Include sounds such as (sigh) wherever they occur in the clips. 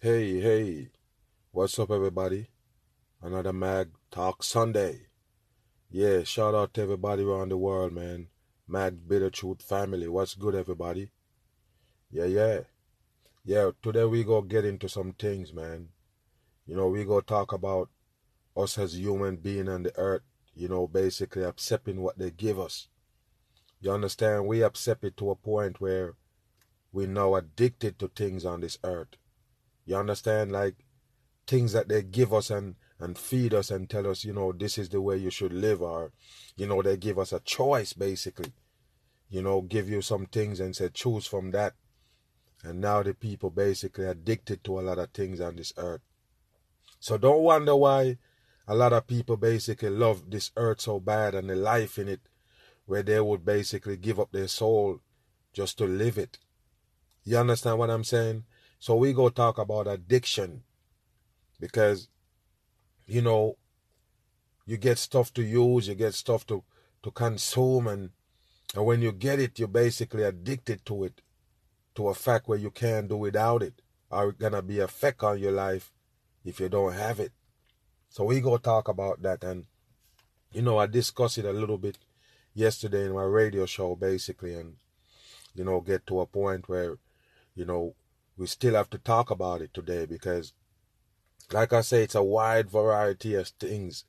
Hey, hey, what's up, everybody? Another Mag Talk Sunday. Yeah, shout out to everybody around the world, man. Mag Bitter Truth family. What's good, everybody? Yeah, yeah. Yeah, today we go get into some things, man. You know, we go talk about us as human being on the earth, you know, basically accepting what they give us. You understand? We accept it to a point where we're now addicted to things on this earth. You understand? Like things that they give us and and feed us and tell us, you know, this is the way you should live, or you know, they give us a choice basically. You know, give you some things and say choose from that. And now the people basically addicted to a lot of things on this earth. So don't wonder why a lot of people basically love this earth so bad and the life in it, where they would basically give up their soul just to live it. You understand what I'm saying? So we go talk about addiction because you know you get stuff to use, you get stuff to to consume and and when you get it you're basically addicted to it to a fact where you can't do without it it's gonna be a effect on your life if you don't have it. So we go talk about that and you know I discussed it a little bit yesterday in my radio show basically and you know get to a point where you know we still have to talk about it today because like I say, it's a wide variety of things,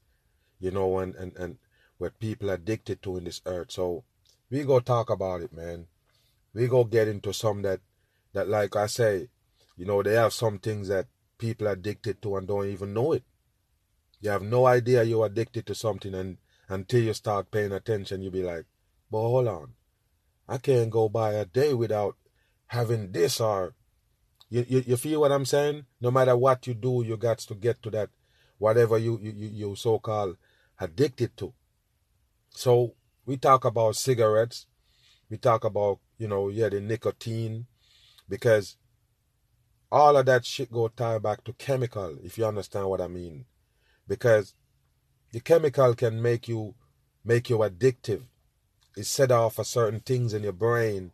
you know, and, and, and what people are addicted to in this earth. So we go talk about it, man. We go get into some that, that like I say, you know, they have some things that people are addicted to and don't even know it. You have no idea you're addicted to something and until you start paying attention, you be like, but hold on. I can't go by a day without having this or you, you, you feel what I'm saying? No matter what you do, you got to get to that whatever you, you, you so called addicted to. So we talk about cigarettes. We talk about, you know, yeah, the nicotine. Because all of that shit go tie back to chemical, if you understand what I mean. Because the chemical can make you make you addictive. It set off a certain things in your brain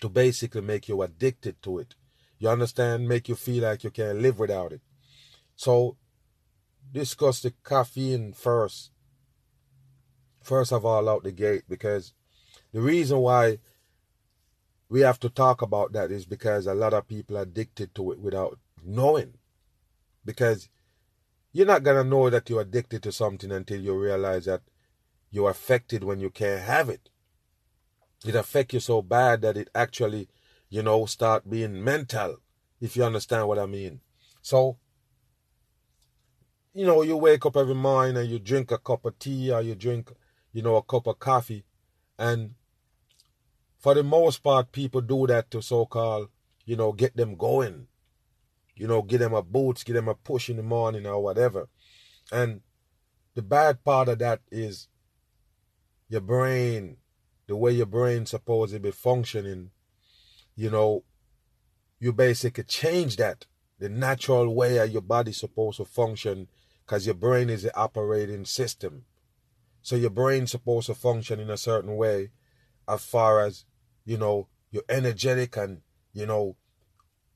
to basically make you addicted to it. You understand? Make you feel like you can't live without it. So, discuss the caffeine first. First of all, out the gate, because the reason why we have to talk about that is because a lot of people are addicted to it without knowing. Because you're not going to know that you're addicted to something until you realize that you're affected when you can't have it. It affects you so bad that it actually you know, start being mental, if you understand what I mean. So, you know, you wake up every morning and you drink a cup of tea or you drink, you know, a cup of coffee. And for the most part, people do that to so called, you know, get them going. You know, give them a boost, give them a push in the morning or whatever. And the bad part of that is your brain, the way your brain supposedly be functioning you know, you basically change that, the natural way your body's supposed to function, because your brain is the operating system. So your brain's supposed to function in a certain way as far as, you know, you're energetic and, you know,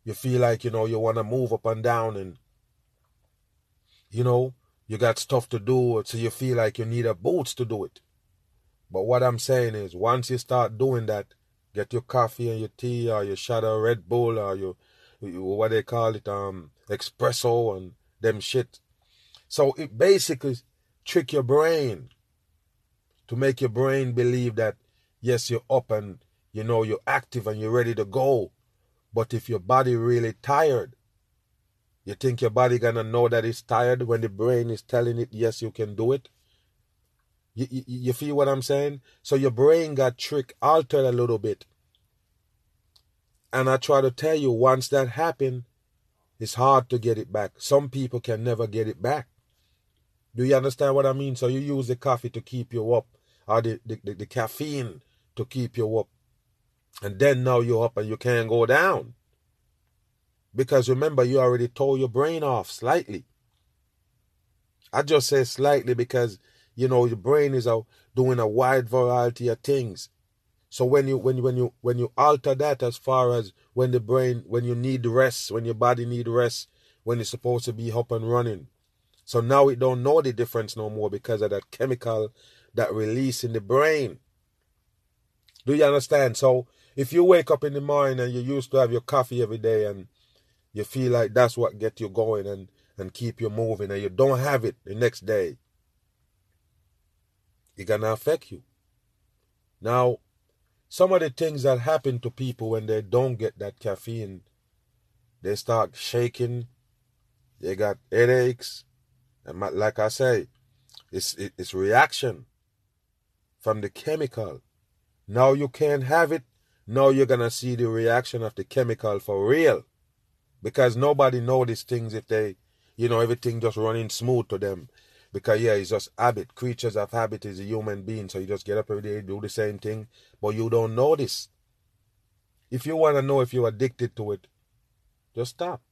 you feel like, you know, you want to move up and down and, you know, you got stuff to do, so you feel like you need a boost to do it. But what I'm saying is, once you start doing that, Get your coffee and your tea or your shot of Red Bull or your, what they call it, um, espresso and them shit. So it basically trick your brain to make your brain believe that yes, you're up and you know you're active and you're ready to go. But if your body really tired, you think your body gonna know that it's tired when the brain is telling it yes, you can do it. You, you, feel what I'm saying? So your brain got tricked, altered a little bit. And I try to tell you, once that happened, it's hard to get it back. Some people can never get it back. Do you understand what I mean? So you use the coffee to keep you up, or the, the, the, the caffeine to keep you up. And then now you're up and you can't go down. Because remember, you already tore your brain off slightly. I just say slightly because you know, your brain is out doing a wide variety of things. So when you when you when you when you alter that as far as when the brain when you need rest, when your body need rest, when it's supposed to be up and running. So now it don't know the difference no more because of that chemical that release in the brain. Do you understand? So if you wake up in the morning and you used to have your coffee every day and you feel like that's what get you going and, and keep you moving and you don't have it the next day, it's gonna affect you. Now, some of the things that happen to people when they don't get that caffeine, they start shaking, they got headaches, and like I say, it's it's reaction from the chemical. Now you can't have it. Now you're gonna see the reaction of the chemical for real because nobody know these things if they, you know, everything just running smooth to them. Because yeah, it's just habit. Creatures of habit is a human being, so you just get up every day, do the same thing, but you don't this. If you want to know if you're addicted to it, just stop.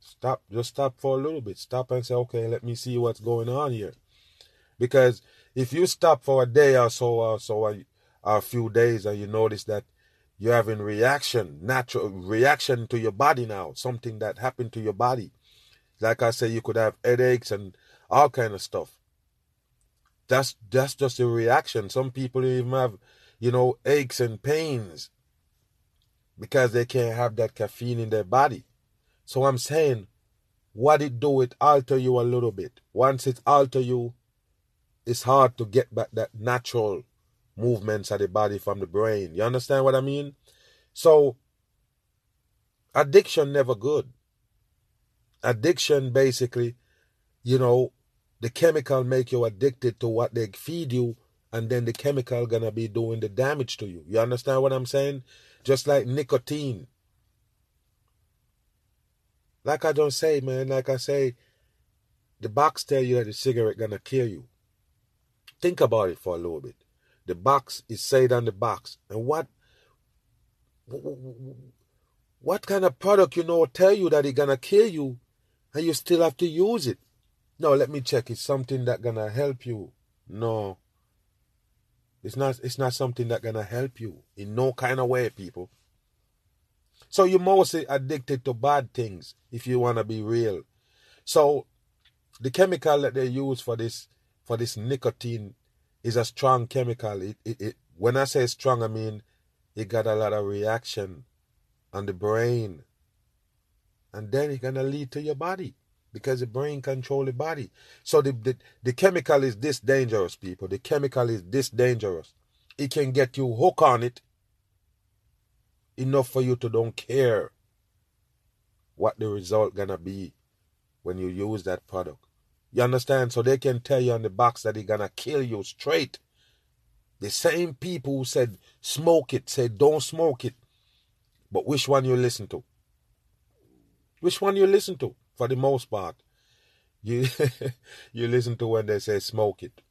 Stop. Just stop for a little bit. Stop and say, okay, let me see what's going on here. Because if you stop for a day or so, or so, or a few days, and you notice that you're having reaction, natural reaction to your body now, something that happened to your body. Like I say, you could have headaches and all kind of stuff. That's that's just a reaction. Some people even have, you know, aches and pains because they can't have that caffeine in their body. So I'm saying, what it do, it alter you a little bit. Once it alter you, it's hard to get back that natural movements of the body from the brain. You understand what I mean? So addiction never good. Addiction basically, you know, the chemical make you addicted to what they feed you and then the chemical gonna be doing the damage to you. You understand what I'm saying? Just like nicotine. Like I don't say, man, like I say, the box tell you that the cigarette gonna kill you. Think about it for a little bit. The box is said on the box. And what what kind of product you know tell you that it gonna kill you and you still have to use it? No, let me check. It's something that gonna help you. No. It's not it's not something that gonna help you in no kind of way, people. So you're mostly addicted to bad things if you wanna be real. So the chemical that they use for this for this nicotine is a strong chemical. It, it, it, when I say strong, I mean it got a lot of reaction on the brain. And then it's to lead to your body because the brain control the body. So the, the, the chemical is this dangerous, people. The chemical is this dangerous. It can get you hook on it enough for you to don't care what the result gonna be when you use that product. You understand? So they can tell you on the box that they're gonna kill you straight. The same people who said smoke it said don't smoke it. But which one you listen to? Which one you listen to? For the most part, you (laughs) you listen to when they say smoke it.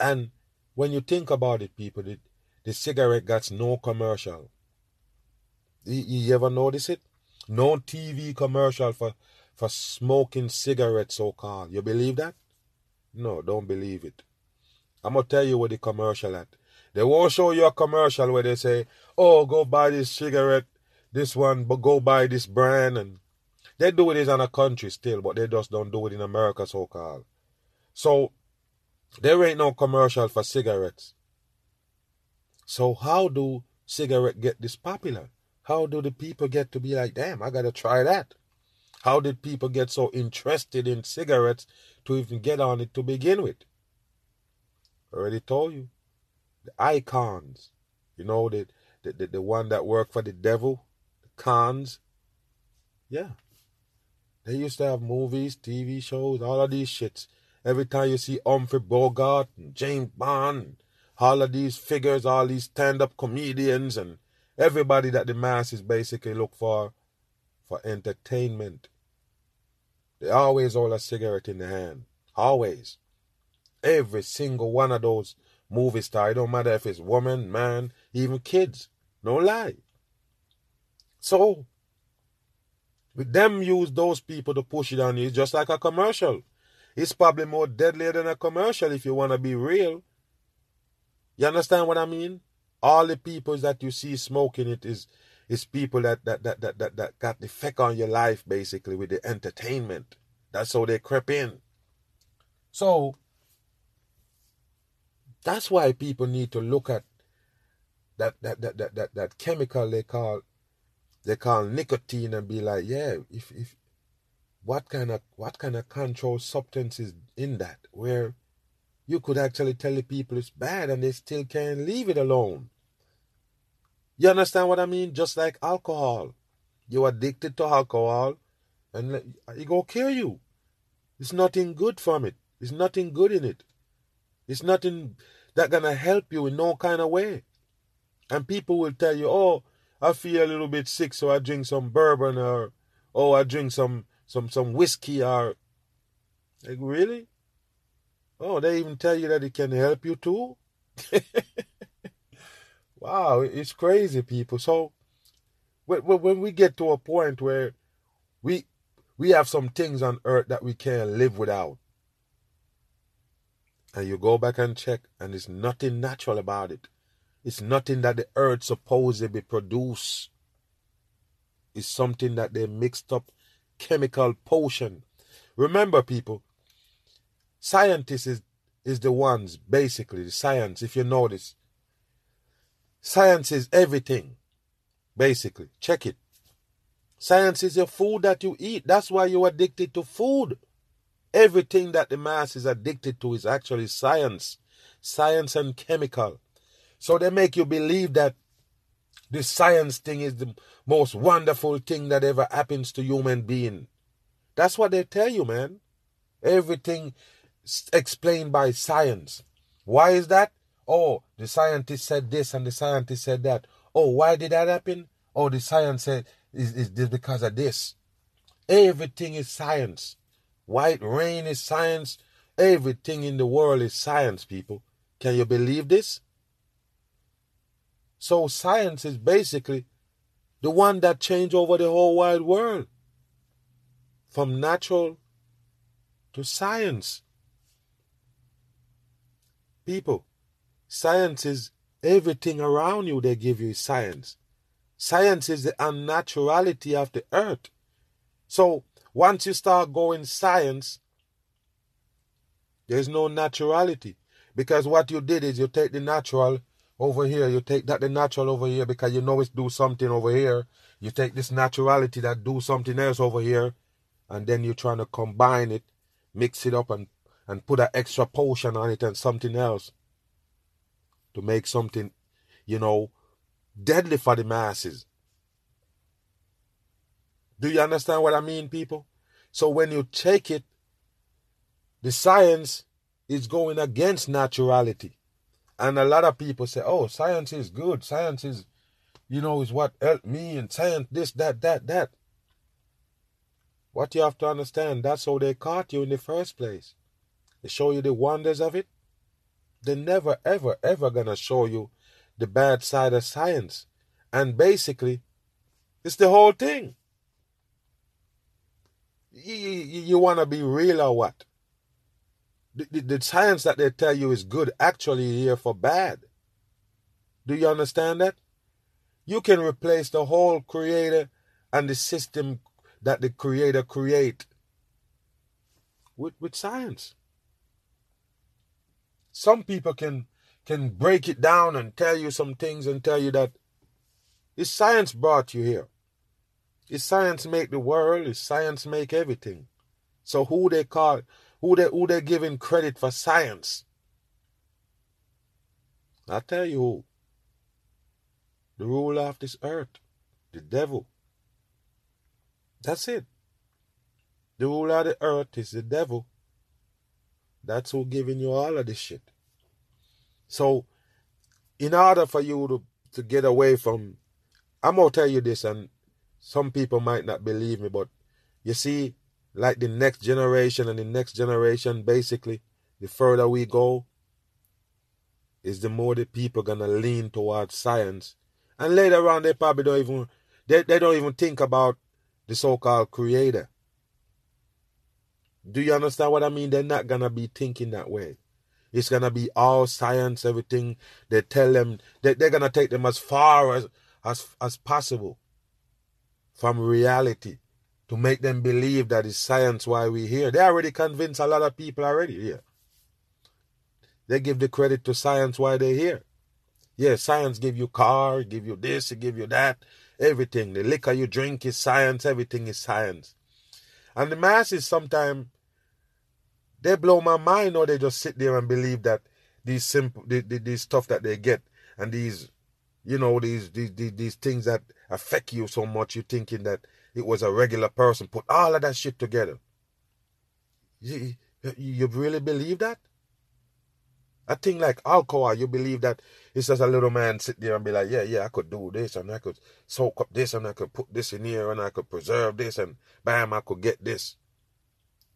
And when you think about it, people, the, the cigarette got no commercial. You, you ever notice it? No TV commercial for for smoking cigarettes, so called. You believe that? No, don't believe it. I'm gonna tell you what the commercial at. They won't show you a commercial where they say, "Oh, go buy this cigarette, this one, but go buy this brand." And they do it in a country still, but they just don't do it in America, so called. So there ain't no commercial for cigarettes. So how do cigarette get this popular? How do the people get to be like, damn, I gotta try that? How did people get so interested in cigarettes to even get on it to begin with? Already told you. The icons, you know, the, the, the, the one that worked for the devil, cons. Yeah. They used to have movies, TV shows, all of these shits. Every time you see Humphrey Bogart and James Bond, all of these figures, all these stand up comedians, and everybody that the masses basically look for for entertainment. They always hold a cigarette in the hand. Always. Every single one of those movie stars, it don't matter if it's woman, man, even kids. No lie. So, with them use those people to push it on you, just like a commercial. It's probably more deadly than a commercial if you want to be real. You understand what I mean? All the people that you see smoking it is is people that that that that that, that got the effect on your life basically with the entertainment. That's how they creep in. So that's why people need to look at that that that that that, that chemical they call they call nicotine and be like, yeah, if if what kind of what kind of control substance is in that where you could actually tell the people it's bad and they still can't leave it alone. You understand what I mean? Just like alcohol. You're addicted to alcohol and it go kill you. It's nothing good from it. There's nothing good in it. It's nothing that gonna help you in no kind of way. And people will tell you, oh, I feel a little bit sick, so I drink some bourbon or oh I drink some some some whiskey or like really? Oh, they even tell you that it can help you too? (laughs) wow, it's crazy, people. So when we get to a point where we we have some things on earth that we can't live without, and you go back and check, and there's nothing natural about it. It's nothing that the earth supposedly produce. It's something that they mixed up chemical potion. Remember, people, scientists is, is the ones, basically, the science, if you notice. Science is everything, basically. Check it. Science is your food that you eat. That's why you're addicted to food. Everything that the mass is addicted to is actually science, science and chemical. So they make you believe that this science thing is the most wonderful thing that ever happens to human being. That's what they tell you, man. Everything explained by science. Why is that? Oh, the scientist said this and the scientist said that. Oh, why did that happen? Oh, the science said is, is this because of this. Everything is science. White rain is science. Everything in the world is science, people. Can you believe this? So science is basically the one that changed over the whole wide world. From natural to science. People, science is everything around you they give you science. Science is the unnaturality of the earth. So once you start going science, there's no naturality. Because what you did is you take the natural over here, you take that the natural over here because you know it's do something over here. You take this naturality that do something else over here, and then you're trying to combine it, mix it up and and put an extra potion on it and something else to make something, you know, deadly for the masses. Do you understand what I mean, people? So when you take it, the science is going against naturality. And a lot of people say, oh, science is good. Science is, you know, is what helped me and science, this, that, that, that. What you have to understand, that's how they caught you in the first place. They show you the wonders of it. They're never, ever, ever gonna show you the bad side of science. And basically, it's the whole thing. You, you, you want to be real or what? The, the, science that they tell you is good actually here for bad. Do you understand that? You can replace the whole creator and the system that the creator create with, with science. Some people can can break it down and tell you some things and tell you that it's science brought you here. It's science make the world, it's science make everything. So who they call who they who they giving credit for science? I tell you who. The ruler of this earth. The devil. That's it. The ruler of the earth is the devil. That's who giving you all of this shit. So, in order for you to, to get away from, I'm gonna tell you this, and some people might not believe me, but you see, like the next generation and the next generation, basically, the further we go, is the more the people gonna lean towards science. And later on they probably don't even they, they don't even think about the so-called creator. Do you understand what I mean? They're not gonna be thinking that way. It's gonna be all science, everything. They tell them they, they're gonna take them as far as as as possible from reality to make them believe that it's science why we're here. They already convinced a lot of people already here. They give the credit to science why they're here. Yeah, science give you car, give you this, give you that, everything. The liquor you drink is science, everything is science. And the masses sometimes they blow my mind or they just sit there and believe that these simple the, the, stuff that they get and these you know these, these these these things that affect you so much you're thinking that it was a regular person put all of that shit together you, you really believe that a thing like alcohol you believe that it's just a little man sit there and be like yeah yeah i could do this and i could soak up this and i could put this in here and i could preserve this and bam i could get this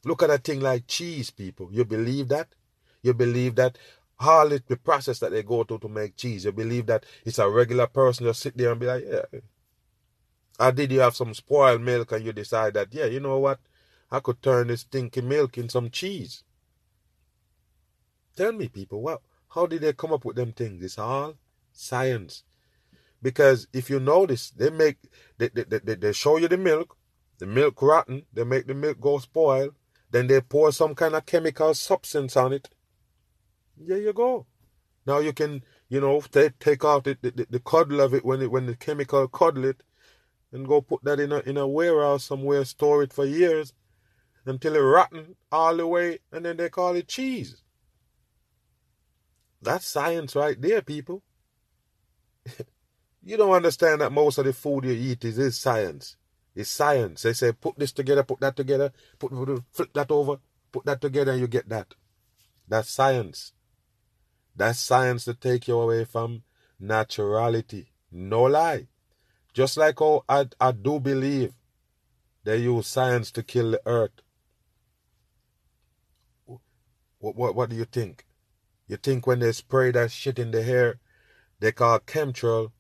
Look at a thing like cheese, people. You believe that? You believe that all the process that they go through to make cheese, you believe that it's a regular person just sit there and be like, yeah. Or did you have some spoiled milk and you decide that, yeah, you know what? I could turn this stinky milk in some cheese. Tell me, people, what? How did they come up with them things? It's all science. Because if you notice, they make they, they, they, they show you the milk, the milk rotten, they make the milk go spoil, then they pour some kind of chemical substance on it. There you go. Now you can, you know, take take out the, the, the cuddle of it when it when the chemical cuddle it, and go put that in a in a warehouse somewhere, store it for years, until it rotten all the way, and then they call it cheese. That's science right there, people. (laughs) you don't understand that most of the food you eat is, is science. It's science. They say put this together, put that together, put flip that over, put that together, and you get that. That's science. That's science to take you away from naturality. No lie. Just like how I, I do believe they use science to kill the earth. What, what, what do you think? You think when they spray that shit in the hair, they call chemtrail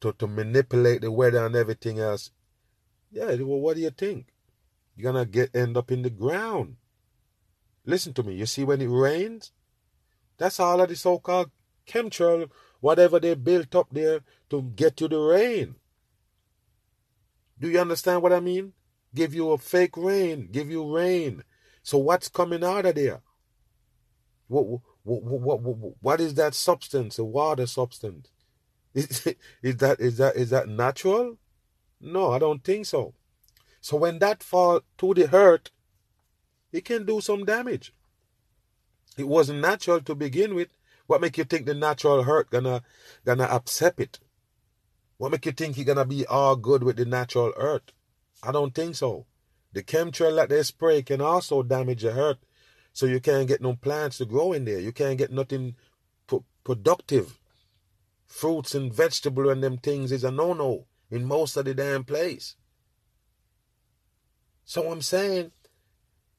to, to manipulate the weather and everything else, yeah, well, what do you think? You're gonna get end up in the ground. Listen to me. You see when it rains, that's all of the so-called chemtrail, whatever they built up there to get you the rain. Do you understand what I mean? Give you a fake rain, give you rain. So what's coming out of there? What what what what, what is that substance? A water substance? (laughs) Is, is that is that is that natural? No, I don't think so. So when that fall to the earth, it can do some damage. It wasn't natural to begin with. What make you think the natural hurt gonna gonna upset it? What make you think he gonna be all good with the natural earth? I don't think so. The chemtrail that they spray can also damage the earth, so you can't get no plants to grow in there. You can't get nothing pro- productive. Fruits and vegetable and them things is a no-no in most of the damn place. So I'm saying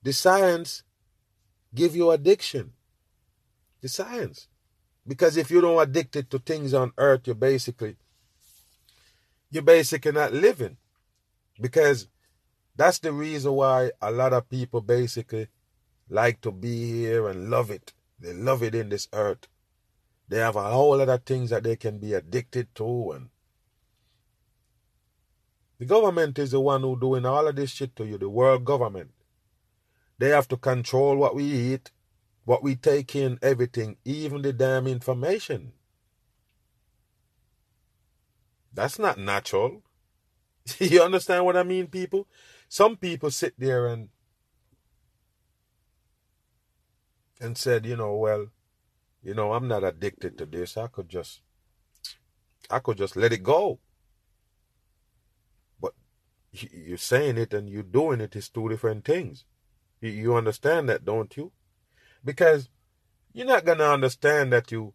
the science give you addiction. The science. Because if you don't addicted to things on earth, you're basically you're basically not living. Because that's the reason why a lot of people basically like to be here and love it. They love it in this earth. They have a whole lot of things that they can be addicted to and the government is the one who doing all of this shit to you, the world government. They have to control what we eat, what we take in, everything, even the damn information. That's not natural. (laughs) you understand what I mean, people? Some people sit there and and said, you know, well, you know, I'm not addicted to this. I could just I could just let it go But you're saying it and you're doing it is two different things. You, understand that, don't you? Because you're not gonna understand that you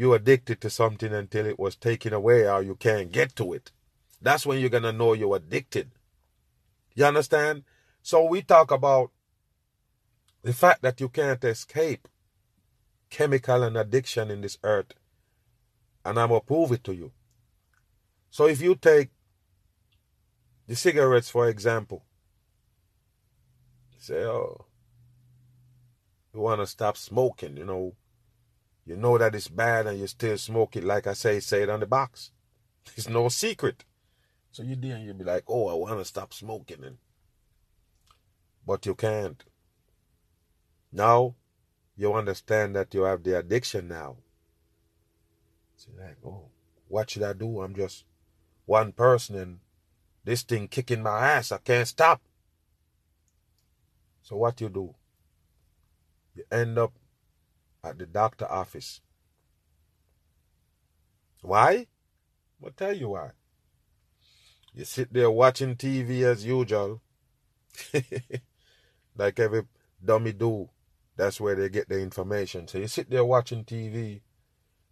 you're addicted to something until it was taken away or you can't get to it. That's when you're gonna know you're addicted. You understand? So we talk about the fact that you can't escape chemical and addiction in this earth. And I'm gonna prove it to you. So if you take the cigarettes, for example. say, oh, you want to stop smoking, you know. You know that it's bad and you still smoke it. Like I say, say it on the box. (laughs) It's no secret. So you there and you be like, oh, I want to stop smoking. And, but you can't. Now you understand that you have the addiction now. So you're like, oh, what should I do? I'm just one person and this thing kicking my ass. I can't stop. So what you do? You end up at the doctor office. Why? I'll tell you why. You sit there watching TV as usual. (laughs) like every dummy do. That's where they get the information. So you sit there watching TV,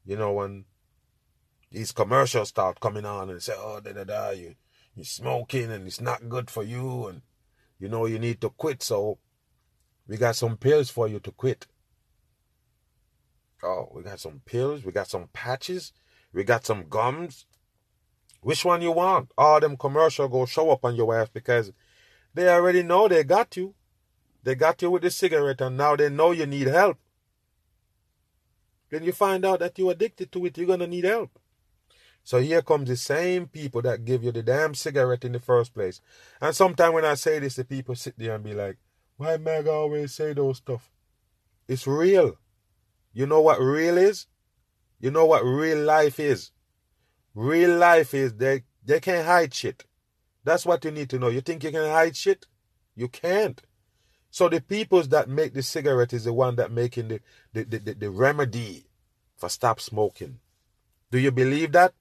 you know, when these commercials start coming on and say, oh, da da da, you, you're smoking and it's not good for you and you know you need to quit. So we got some pills for you to quit. Oh, we got some pills, we got some patches, we got some gums. Which one you want? All them commercial go show up on your ass because they already know they got you. They got you with the cigarette and now they know you need help. Then you find out that you're addicted to it, you're gonna need help. So here comes the same people that give you the damn cigarette in the first place. And sometimes when I say this, the people sit there and be like, why Mag always say those stuff? It's real. You know what real is? You know what real life is? Real life is they they can't hide shit. That's what you need to know. You think you can hide shit? You can't. So the peoples that make the cigarette is the one that making the the, the, the, the remedy for stop smoking. Do you believe that?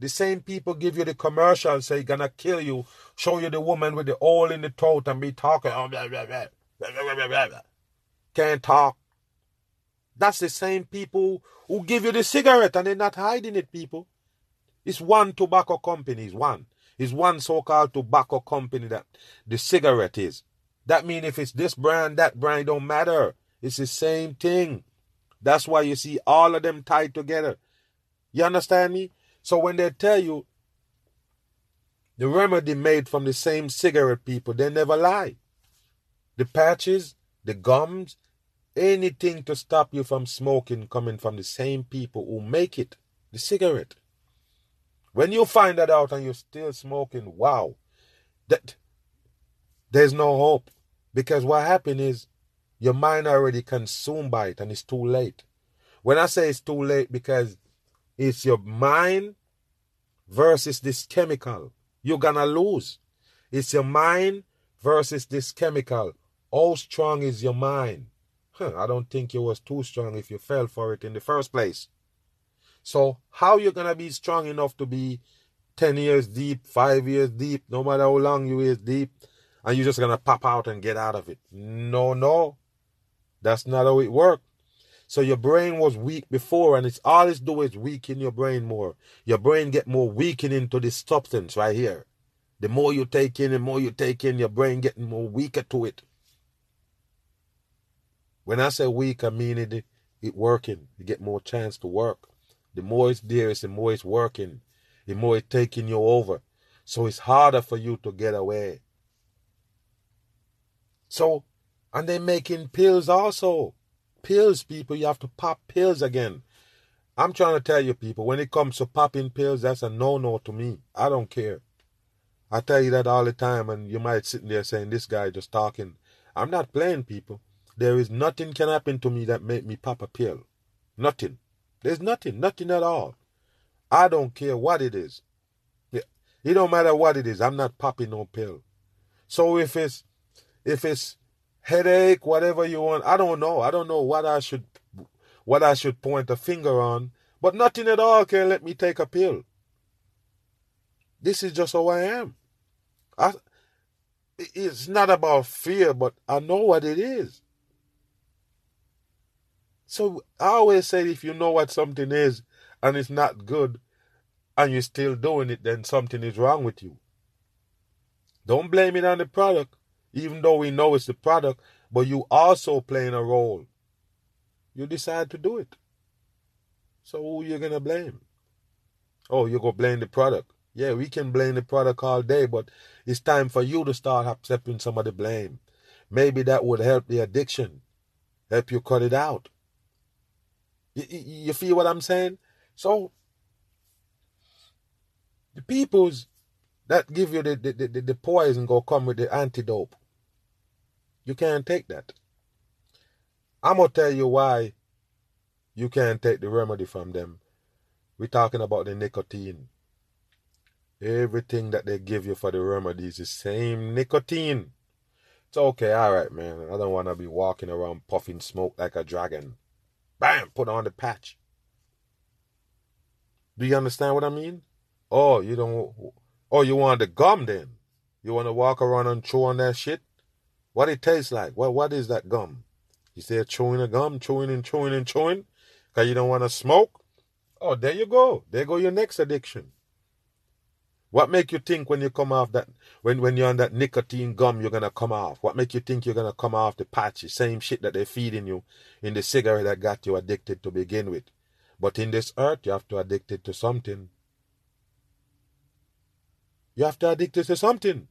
The same people give you the commercial, say gonna kill you, show you the woman with the hole in the throat and be talking. Oh. Can't talk. That's the same people who give you the cigarette and they're not hiding it, people. It's one tobacco company, it's one. It's one so-called tobacco company that the cigarette is. That means if it's this brand, that brand, don't matter. It's the same thing. That's why you see all of them tied together. You understand me? So when they tell you the remedy made from the same cigarette people, they never lie the patches, the gums, anything to stop you from smoking coming from the same people who make it, the cigarette. When you find that out and you're still smoking, wow, that there's no hope. Because what happened is your mind already consumed by it and it's too late. When I say it's too late, because it's your mind versus this chemical. You're gonna lose. It's your mind versus this chemical. How strong is your mind? Huh, I don't think you was too strong if you fell for it in the first place. So how you gonna be strong enough to be 10 years deep, 5 years deep, no matter how long you is deep, and you're just gonna pop out and get out of it? No, no. That's not how it works. So your brain was weak before, and it's all it's do is weaken your brain more. Your brain get more weakening to this substance right here. The more you take in, the more you take in, your brain getting more weaker to it. When I say weak, I mean it, it working. You get more chance to work. The more it's there, it's the more it's working. The more it's taking you over. So it's harder for you to get away. So, and they're making pills also. Pills, people, you have to pop pills again. I'm trying to tell you, people, when it comes to popping pills, that's a no no to me. I don't care. I tell you that all the time, and you might sit there saying, This guy just talking. I'm not playing, people. There is nothing can happen to me that make me pop a pill. Nothing. There's nothing, nothing at all. I don't care what it is. It don't matter what it is. I'm not popping no pill. So if it's if it's headache, whatever you want, I don't know. I don't know what I should what I should point a finger on. But nothing at all can let me take a pill. This is just how I am. I, it's not about fear, but I know what it is. So I always say if you know what something is and it's not good and you're still doing it, then something is wrong with you. Don't blame it on the product, even though we know it's the product, but you also playing a role. You decide to do it. So who you gonna blame? Oh, you're gonna blame the product. Yeah, we can blame the product all day, but it's time for you to start accepting some of the blame. Maybe that would help the addiction, help you cut it out. You, you feel what I'm saying? So the peoples that give you the, the, the, the poison go come with the antidote. You can't take that. I'm gonna tell you why you can't take the remedy from them. We're talking about the nicotine. Everything that they give you for the remedy is the same nicotine. It's okay, alright, man. I don't want to be walking around puffing smoke like a dragon. Bam! Put on the patch. Do you understand what I mean? Oh, you don't. Oh, you want the gum then? You want to walk around and chew on that shit? What it tastes like? What What is that gum? You say chewing a gum, chewing and chewing and chewing, cause you don't want to smoke. Oh, there you go. There go your next addiction. What make you think when you come off that when when you're on that nicotine gum you're gonna come off? What make you think you're gonna come off the patchy same shit that they're feeding you in the cigarette that got you addicted to begin with? But in this earth you have to addicted to something. You have to addicted to something.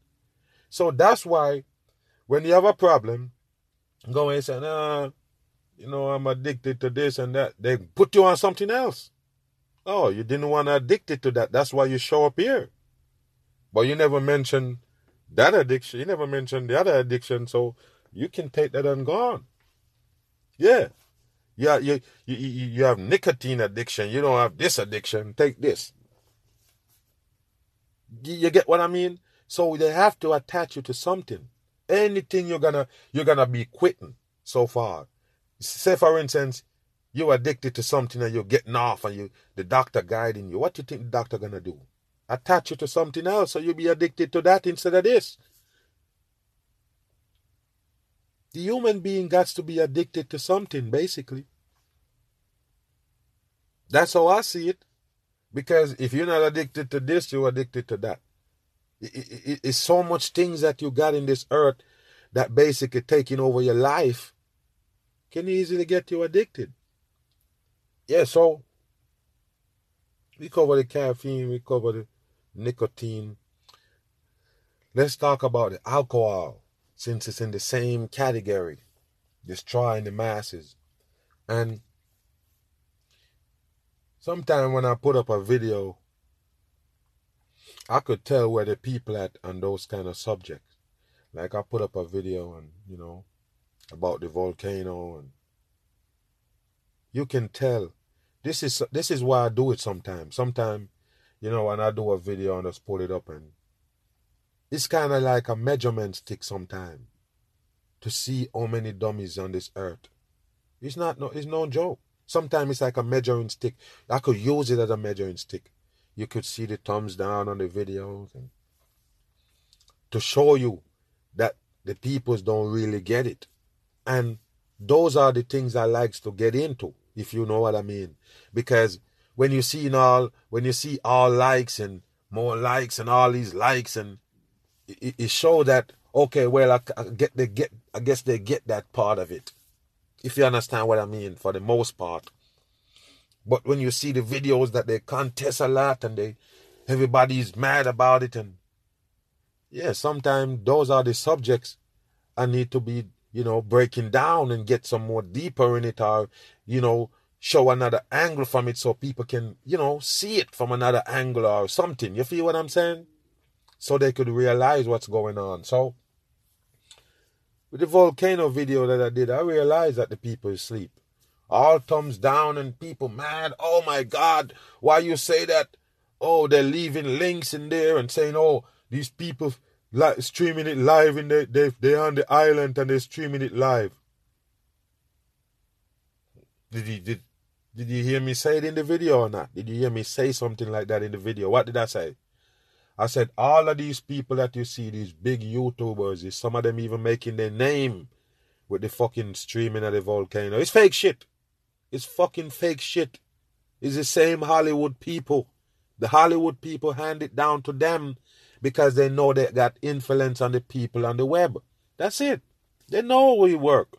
So that's why when you have a problem, go and say, nah, you know, I'm addicted to this and that. They put you on something else. Oh, you didn't want to addicted to that. That's why you show up here. But you never mentioned that addiction. You never mentioned the other addiction. So you can take that and go on. Yeah. Yeah, you, you, you have nicotine addiction. You don't have this addiction. Take this. You get what I mean? So they have to attach you to something. Anything you're gonna you're gonna be quitting so far. Say for instance, you're addicted to something and you're getting off and you the doctor guiding you. What do you think the doctor gonna do? Attach you to something else so you'll be addicted to that instead of this. The human being got to be addicted to something, basically. That's how I see it. Because if you're not addicted to this, you're addicted to that. it's so much things that you got in this earth that basically taking over your life can easily get you addicted. Yeah, so we cover the caffeine, we cover the nicotine. Let's talk about the alcohol, since it's in the same category, destroying the masses. And sometimes when I put up a video, I could tell where the people at on those kind of subjects. Like I put up a video and you know about the volcano and you can tell this is this is why I do it sometimes. Sometimes you know, when I do a video and just pull it up and it's kind of like a measurement stick sometimes to see how many dummies on this earth. It's not no it's no joke. Sometimes it's like a measuring stick. I could use it as a measuring stick. You could see the thumbs down on the videos and to show you that the peoples don't really get it. And those are the things I likes to get into, if you know what I mean. Because when you see all when you see all likes and more likes and all these likes and it, it show that okay well I, I get they get I guess they get that part of it. If you understand what I mean for the most part. But when you see the videos that they contest a lot and they everybody's mad about it and yeah sometimes those are the subjects I need to be you know breaking down and get some more deeper in it or you know show another angle from it so people can, you know, see it from another angle or something. You feel what I'm saying? So they could realize what's going on. So with the volcano video that I did, I realized that the people asleep. All thumbs down and people mad. Oh my God, why you say that? Oh, they're leaving links in there and saying, oh, these people li- streaming it live in the, they, they're on the island and they're streaming it live. Did he, did, did you hear me say it in the video or not? Did you hear me say something like that in the video? What did I say? I said all of these people that you see, these big YouTubers, is some of them even making their name with the fucking streaming of the volcano. It's fake shit. It's fucking fake shit. It's the same Hollywood people. The Hollywood people hand it down to them because they know they got influence on the people on the web. That's it. They know we work.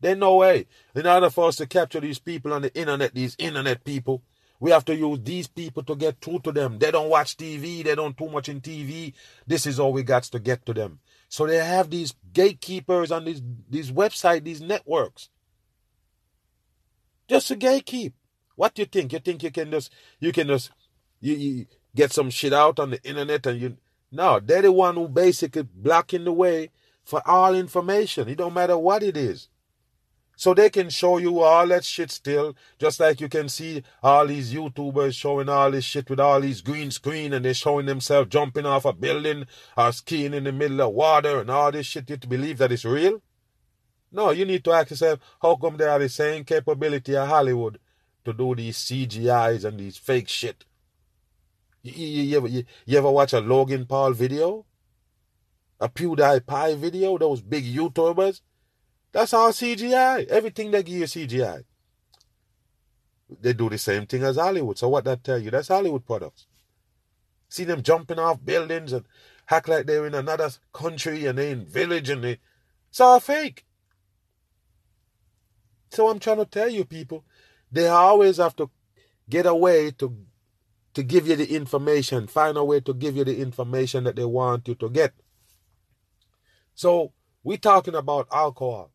There's no way. In order for us to capture these people on the internet, these internet people, we have to use these people to get through to them. They don't watch TV. They don't too much in TV. This is all we got to get to them. So they have these gatekeepers on these these websites, these networks. Just to gatekeep. What do you think? You think you can just you can just you, you get some shit out on the internet and you no, they're the one who basically blocking the way for all information. It don't matter what it is. So they can show you all that shit still, just like you can see all these YouTubers showing all this shit with all these green screen and they're showing themselves jumping off a building or skiing in the middle of water and all this shit. You to believe that it's real? No, you need to ask yourself, how come they have the same capability of Hollywood to do these CGIs and these fake shit? You, you, you, ever, you, you ever watch a Logan Paul video? A PewDiePie video? Those big YouTubers? That's all CGI. Everything they give you CGI. They do the same thing as Hollywood. So what that tell you? That's Hollywood products. See them jumping off buildings and act like they're in another country and they in village and they it's all fake. So I'm trying to tell you people, they always have to get a way to to give you the information, find a way to give you the information that they want you to get. So we're talking about alcohol.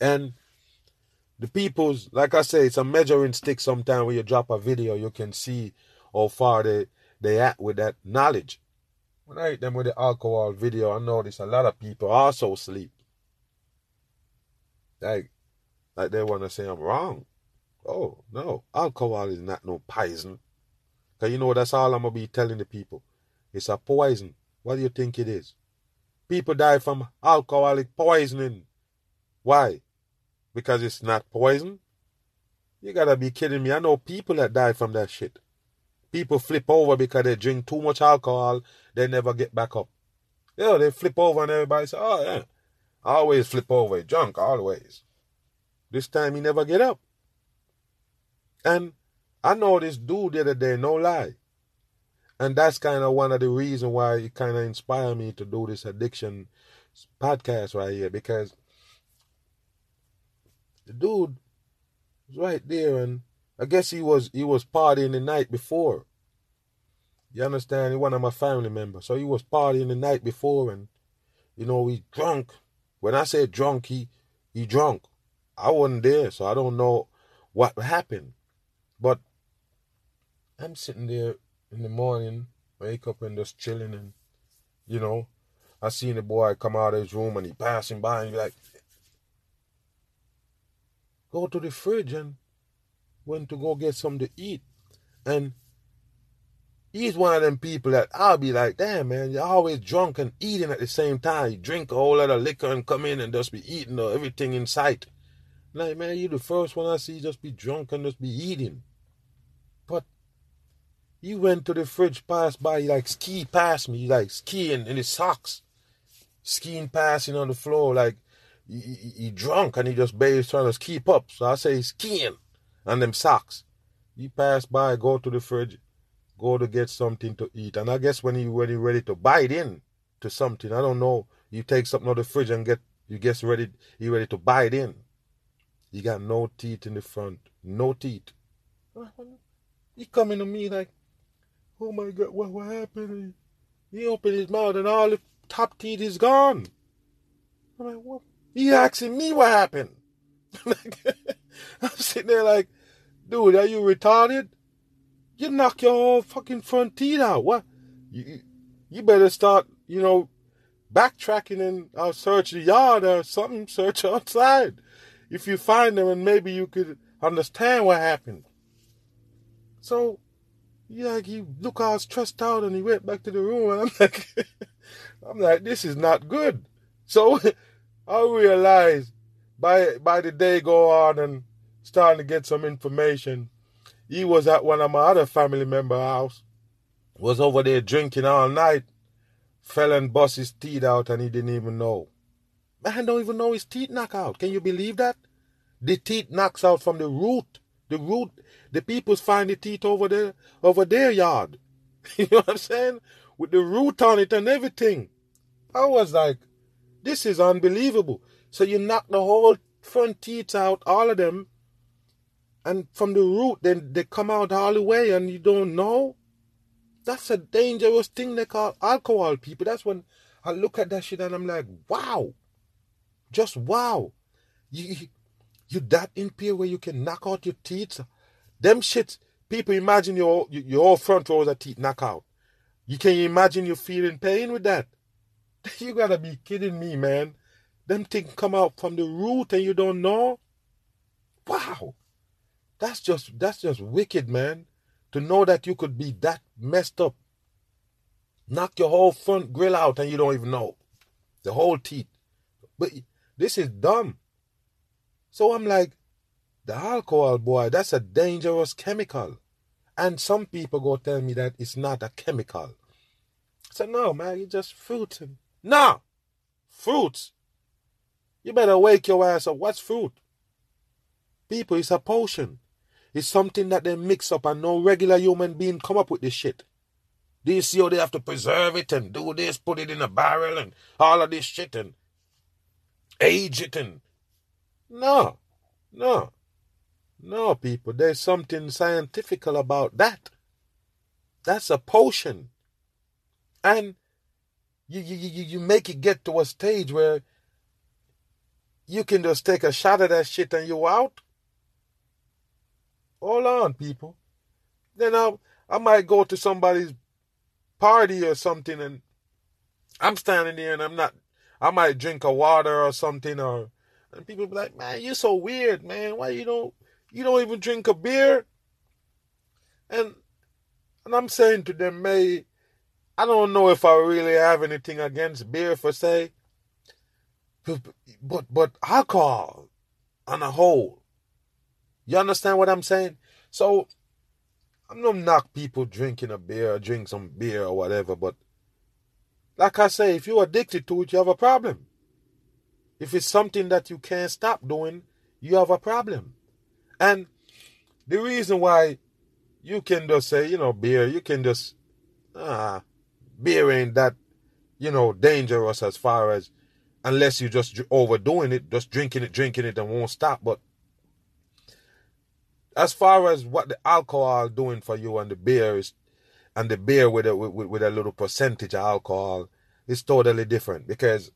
And the people's, like I say, it's a measuring stick sometimes when you drop a video, you can see how far they, they at with that knowledge. When I hit them with the alcohol video, I notice a lot of people also sleep. Like, like they want to say I'm wrong. Oh, no. Alcohol is not no poison. Because you know, that's all I'm going to be telling the people. It's a poison. What do you think it is? People die from alcoholic poisoning. Why? Because it's not poison? You gotta be kidding me. I know people that die from that shit. People flip over because they drink too much alcohol, they never get back up. Yeah, they flip over and everybody say, oh yeah. I always flip over, drunk, always. This time he never get up. And I know this dude the other day, no lie. And that's kind of one of the reasons why it kind of inspired me to do this addiction podcast right here because the dude was right there, and I guess he was he was partying the night before. You understand? He one of my family members, so he was partying the night before, and you know he drunk. When I say drunk, he he drunk. I wasn't there, so I don't know what happened. But I'm sitting there in the morning, wake up and just chilling, and you know, I seen the boy come out of his room and he passing by and be like, go to the fridge and went to go get something to eat. And he's one of them people that I'll be like, damn man, you're always drunk and eating at the same time. You drink a whole lot of liquor and come in and just be eating or everything in sight. Like, man, you the first one I see just be drunk and just be eating. But he went to the fridge, passed by, he like ski past me, he like skiing in his socks. Skiing passing on the floor, like he, he, he drunk and he just barely trying to keep up. So I say he's skiing and them socks. He pass by, go to the fridge, go to get something to eat. And I guess when he when he ready to bite in to something, I don't know, you take something out of the fridge and get you guess ready you ready to bite in. He got no teeth in the front. No teeth. (laughs) He coming to me like, oh my god, what what happened? He opened his mouth and all the top teeth is gone. I'm like, what he asking me what happened. (laughs) I'm sitting there like, dude, are you retarded? You knock your whole fucking front teeth out. What? You, you better start, you know, backtracking and I'll search the yard or something, search (laughs) outside. If you find them and maybe you could understand what happened. So, yeah, he look all stressed out and he went back to the room and I'm (laughs) like, I'm like, this is not good. So I realized by by the day go on and starting to get some information, he was at one of my other family member house, was over there drinking all night, fell and bust his teeth out and he didn't even know. Man don't even know his teeth knock out. Can you believe that? The teeth knocks out from the root. The root, the peoples find the teeth over there, over their yard. (laughs) you know what I'm saying? With the root on it and everything. I was like, this is unbelievable. So you knock the whole front teeth out, all of them, and from the root, then they come out all the way, and you don't know. That's a dangerous thing they call alcohol, people. That's when I look at that shit and I'm like, wow, just wow. You You that impaired where you can knock out your teeth? Them shit, people imagine your your front rows of teeth knock out. You can imagine you feeling pain with that? (laughs) You gotta be kidding me, man. Them things come out from the root and you don't know? Wow. That's just that's just wicked, man. To know that you could be that messed up. Knock your whole front grill out and you don't even know. The whole teeth. But this is dumb. So I'm like, the alcohol, boy, that's a dangerous chemical. And some people go tell me that it's not a chemical. Said, no, man, you just fruits. No, fruits. You better wake your ass up. What's fruit? People, it's a potion. It's something that they mix up and no regular human being come up with this shit. Do you see how they have to preserve it and do this, put it in a barrel and all of this shit and age it and no, no, no, people. There's something scientifical about that. That's a potion, and you you you you make it get to a stage where you can just take a shot of that shit and you out. Hold on, people. Then I I might go to somebody's party or something and I'm standing there and I'm not I might drink a water or something or and people be like, Man, you're so weird, man. Why you don't you don't even drink a beer? And and I'm saying to them, May, I don't know if I really have anything against beer for say. But but, alcohol on a whole. You understand what I'm saying? So I'm not knock people drinking a beer or drink some beer or whatever, but like I say, if you're addicted to it, you have a problem. If it's something that you can't stop doing, you have a problem. And the reason why you can just say, you know, beer, you can just, ah, beer ain't that, you know, dangerous as far as, unless you're just overdoing it, just drinking it, drinking it and won't stop. But as far as what the alcohol doing for you and the beer is, and the beer with a with, with a little percentage of alcohol is totally different because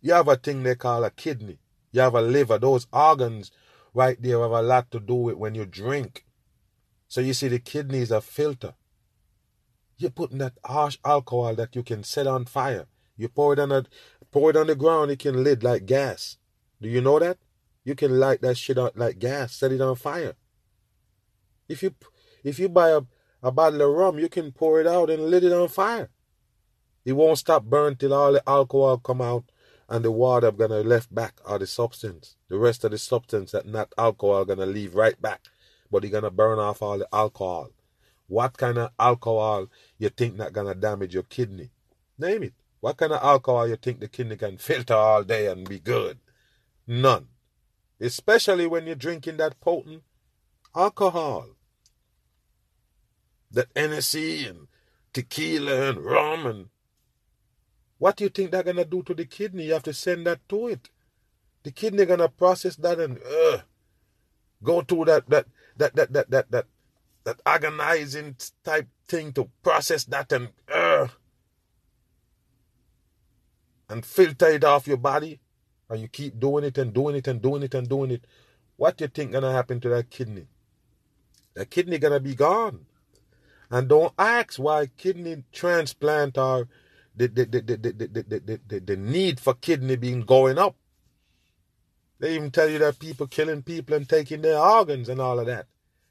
you have a thing they call a kidney, you have a liver. Those organs right there have a lot to do with when you drink. So you see, the kidney is a filter. You're putting that harsh alcohol that you can set on fire. You pour it on a pour it on the ground, it can lit like gas. Do you know that? You can light that shit out like gas, set it on fire. If you if you buy a, a bottle of rum, you can pour it out and lit it on fire. It won't stop burn till all the alcohol come out and the water gonna left back or the substance. The rest of the substance that not alcohol gonna leave right back. But you're gonna burn off all the alcohol. What kind of alcohol you think not gonna damage your kidney? Name it. What kind of alcohol you think the kidney can filter all day and be good? None especially when you're drinking that potent alcohol. That Hennessy and tequila and rum and what do you think they're gonna do to the kidney? You have to send that to it. The kidney gonna process that and uh, go through that that that that that that that that agonizing type thing to process that and uh, and filter it off your body and you keep doing it and doing it and doing it and doing it, what do you think gonna happen to that kidney? That kidney gonna be gone. And don't ask why kidney transplant or the the, the, the, the, the, the, the need for kidney being going up. They even tell you that people killing people and taking their organs and all of that.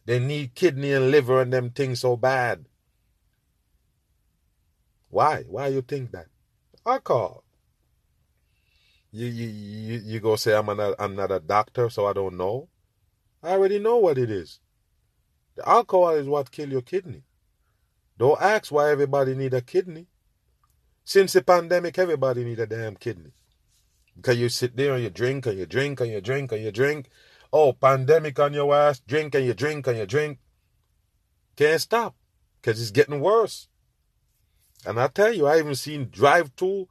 They need kidney and liver and them things so bad. Why? Why you think that? Alcohol you you you, you go say I'm not I'm not a doctor, so I don't know. I already know what it is. The alcohol is what kill your kidney. Don't ask why everybody need a kidney. Since the pandemic, everybody need a damn kidney. Because you sit there and you drink and you drink and you drink and you drink. Oh, pandemic on your ass, drink and you drink and you drink. Can't stop. Because it's getting worse. And I tell you, I even seen drive through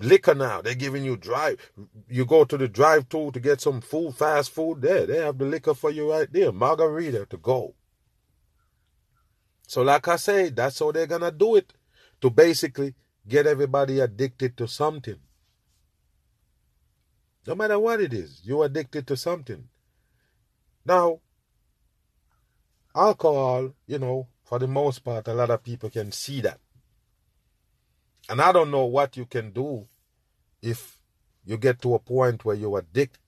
liquor now. They're giving you drive. You go to the drive through to get some food, fast food. There, they have the liquor for you right there, margarita to go. So, like I say, that's how they're gonna do it to basically get everybody addicted to something. No matter what it is, you're addicted to something. Now, alcohol, you know, for the most part, a lot of people can see that. And I don't know what you can do if you get to a point where you're addict,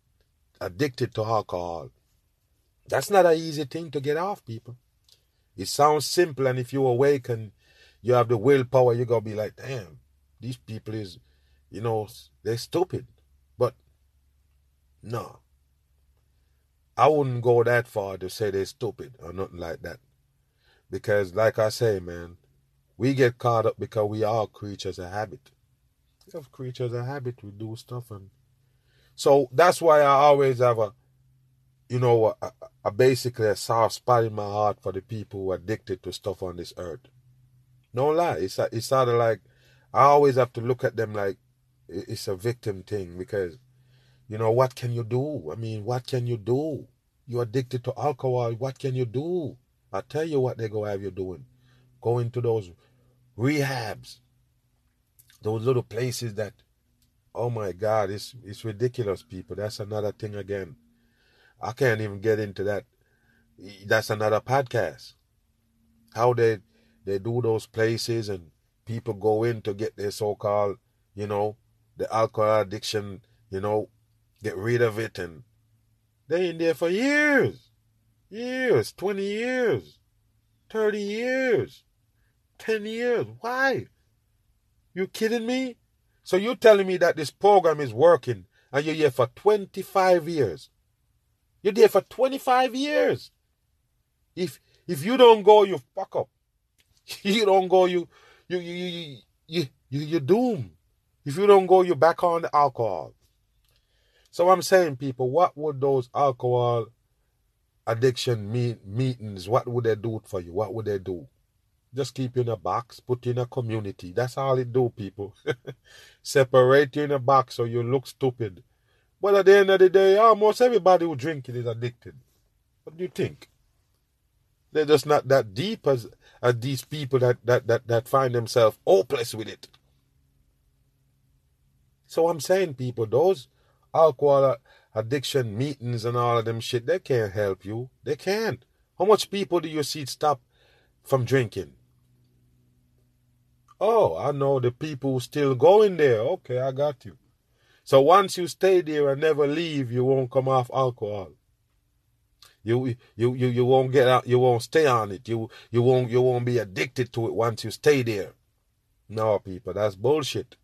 addicted to alcohol. That's not an easy thing to get off, people. It sounds simple, and if you awaken, you have the willpower, you're going to be like, damn, these people is, you know, they're stupid. But no. I wouldn't go that far to say they're stupid or nothing like that. Because, like I say, man, we get caught up because we are creatures of habit. Have creatures of habit. We do stuff, and so that's why I always have a, you know, a, a basically a soft spot in my heart for the people who are addicted to stuff on this earth. No lie, it's it's sort of like I always have to look at them like it's a victim thing because, you know, what can you do? I mean, what can you do? You're addicted to alcohol. What can you do? I tell you what they go have you doing. Go into those rehabs, those little places that, oh my God, it's it's ridiculous, people. That's another thing again. I can't even get into that. That's another podcast. How they they do those places and people go in to get their so-called, you know, the alcohol addiction, you know, get rid of it and they in there for years. Years, 20 years, 30 years, 10 years. Why? You kidding me? So you're telling me that this program is working and you're here for 25 years. You're there for 25 years. If if you don't go, you fuck up. (laughs) You don't go, you you you you you, you you're doomed. If you don't go, you're back on the alcohol. So I'm saying, people, what would those alcohol addiction meet, meetings, what would they do for you? What would they do? Just keep you in a box, put you in a community. That's all it do, people. (laughs) Separate you in a box so you look stupid. But at the end of the day, almost everybody who drink it is addicted. What do you think? They're just not that deep as, as these people that, that, that, that find themselves hopeless with it. So I'm saying, people, those alcohol addiction meetings and all of them shit, they can't help you. They can't. How much people do you see stop from drinking? Oh, I know the people still going there. Okay, I got you. So once you stay there and never leave, you won't come off alcohol. You you you you won't get out. You won't stay on it. You you won't you won't be addicted to it once you stay there. No, people, that's bullshit.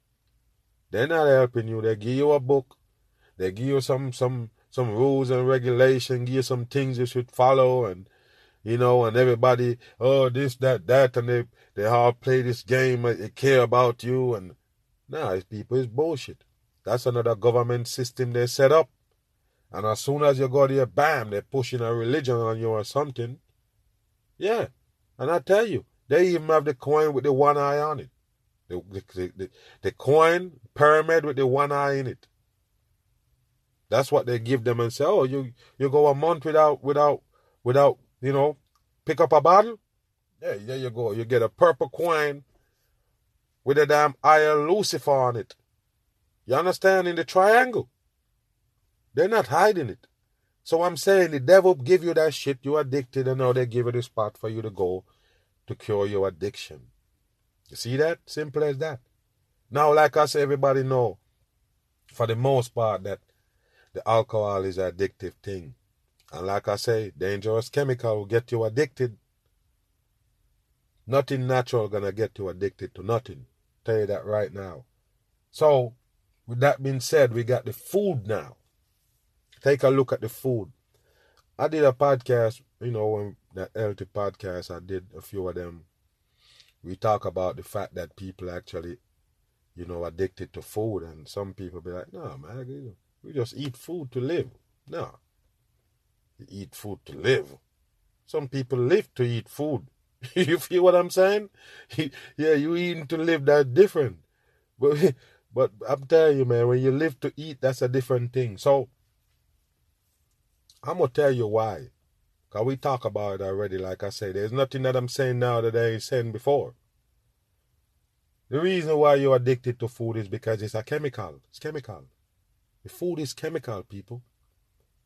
They're not helping you. They give you a book they give you some some some rules and regulation, give you some things you should follow, and you know, and everybody, oh this that that, and they they all play this game, they care about you, and nah, it's people, it's bullshit. That's another government system they set up, and as soon as you go there, bam, they're pushing a religion on you or something. Yeah, and I tell you, they even have the coin with the one eye on it. The, the, the, the coin pyramid with the one eye in it. That's what they give them and say, oh, you you go a month without without without you know pick up a bottle. Yeah, there you go. You get a purple coin with a damn of Lucifer on it. You understand? In the triangle. They're not hiding it. So I'm saying the devil give you that shit, you addicted, and now they give you the spot for you to go to cure your addiction. You see that? Simple as that. Now, like say, everybody know, for the most part, that the alcohol is an addictive thing. And like I say, dangerous chemical will get you addicted. Nothing natural gonna get you addicted to nothing. Tell you that right now. So, with that being said, we got the food now. Take a look at the food. I did a podcast, you know, that healthy podcast, I did a few of them. We talk about the fact that people actually, you know, addicted to food, and some people be like, "No, man, we just eat food to live. No. You eat food to live. Some people live to eat food. (laughs) you feel what I'm saying? (laughs) yeah, you eating to live that different. But (laughs) but I'm telling you, man, when you live to eat, that's a different thing. So I'm gonna tell you why. Cause we talk about it already, like I say. There's nothing that I'm saying now that I ain't saying before. The reason why you're addicted to food is because it's a chemical. It's chemical. The food is chemical, people.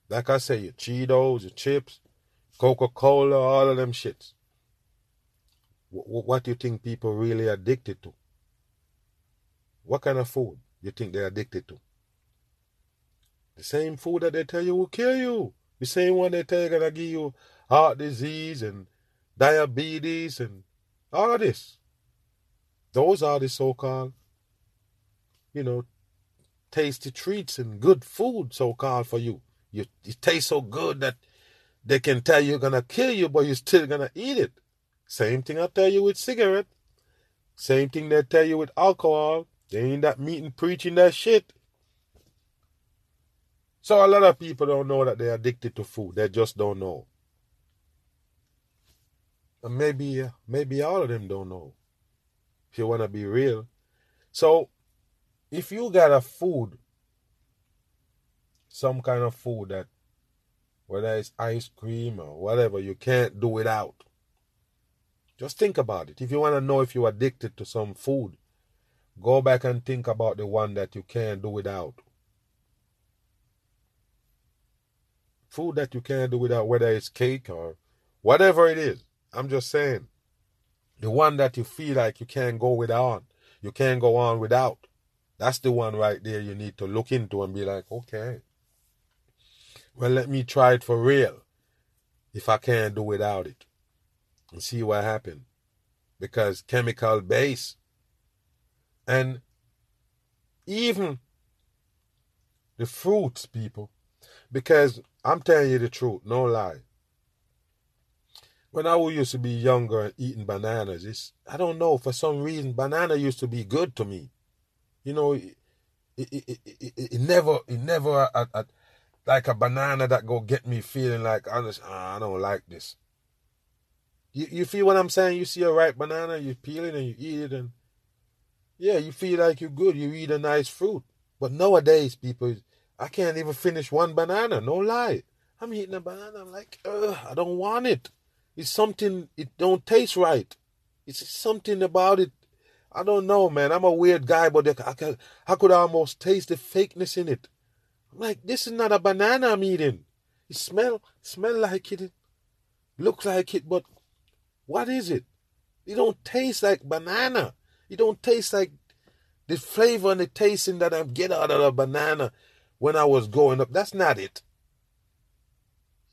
Like I say, your Cheetos, your chips, Coca Cola, all of them shits. What do you think people really addicted to? What kind of food you think they're addicted to? The same food that they tell you will kill you. The same one they tell you gonna give you heart disease and diabetes and all this. Those are the so-called, you know, tasty treats and good food, so-called for you. You, it tastes so good that they can tell you're gonna kill you, but you're still gonna eat it. Same thing I tell you with cigarette. Same thing they tell you with alcohol. They ain't that meeting preaching that shit. So a lot of people don't know that they're addicted to food. They just don't know. And maybe uh, maybe all of them don't know. If you want to be real. So if you got a food, some kind of food that whether it's ice cream or whatever, you can't do without. Just think about it. If you want to know if you're addicted to some food, go back and think about the one that you can't do without. Food that you can't do without, whether it's cake or whatever it is. I'm just saying. The one that you feel like you can't go without, you can't go on without. That's the one right there you need to look into and be like, okay. Well, let me try it for real if I can't do without it and see what happens. Because chemical base and even the fruits, people, because I'm telling you the truth, no lie. When I used to be younger and eating bananas, it's I don't know for some reason banana used to be good to me. You know, it it, it, it, never it never like a banana that go get me feeling like I just, ah, I don't like this. You you feel what I'm saying? You see a ripe banana, you peel it and you eat it, and yeah, you feel like you're good. You eat a nice fruit. But nowadays, people, I can't even finish one banana. No lie. I'm eating a banana. I'm like, ugh, I don't want it. It's something. It don't taste right. It's something about it. I don't know, man. I'm a weird guy, but I, can, I could almost taste the fakeness in it. I'm like, this is not a banana I'm eating. It smell smell like it, looks like it, but what is it? It don't taste like banana. It don't taste like the flavor and the tasting that I get out of a banana when I was growing up. That's not it.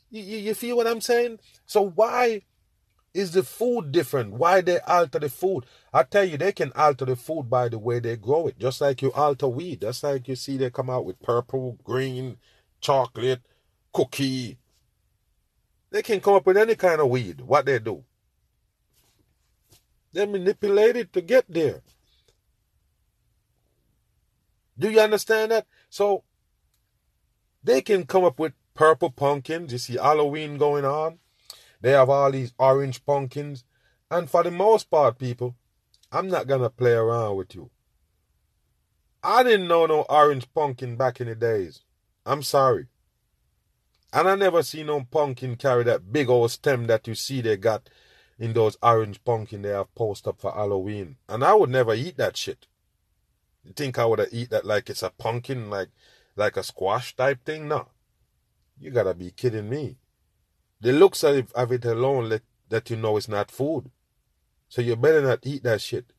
You, you, you feel what I'm saying? So why is the food different? Why they alter the food? I tell you, they can alter the food by the way they grow it. Just like you alter weed. Just like you see they come out with purple, green, chocolate, cookie. They can come up with any kind of weed. What they do? They manipulate it to get there. Do you understand that? So they can come up with purple pumpkins. You see Halloween going on. They have all these orange pumpkins. And for the most part, people, I'm not going to play around with you. I didn't know no orange pumpkin back in the days. I'm sorry. And I never seen no pumpkin carry that big old stem that you see they got in those orange pumpkin they have post up for Halloween. And I would never eat that shit. You think I would have eat that like it's a pumpkin, like like a squash type thing? No. You gotta be kidding me. The looks of it, alone let that you know it's not food. So you better not eat that shit.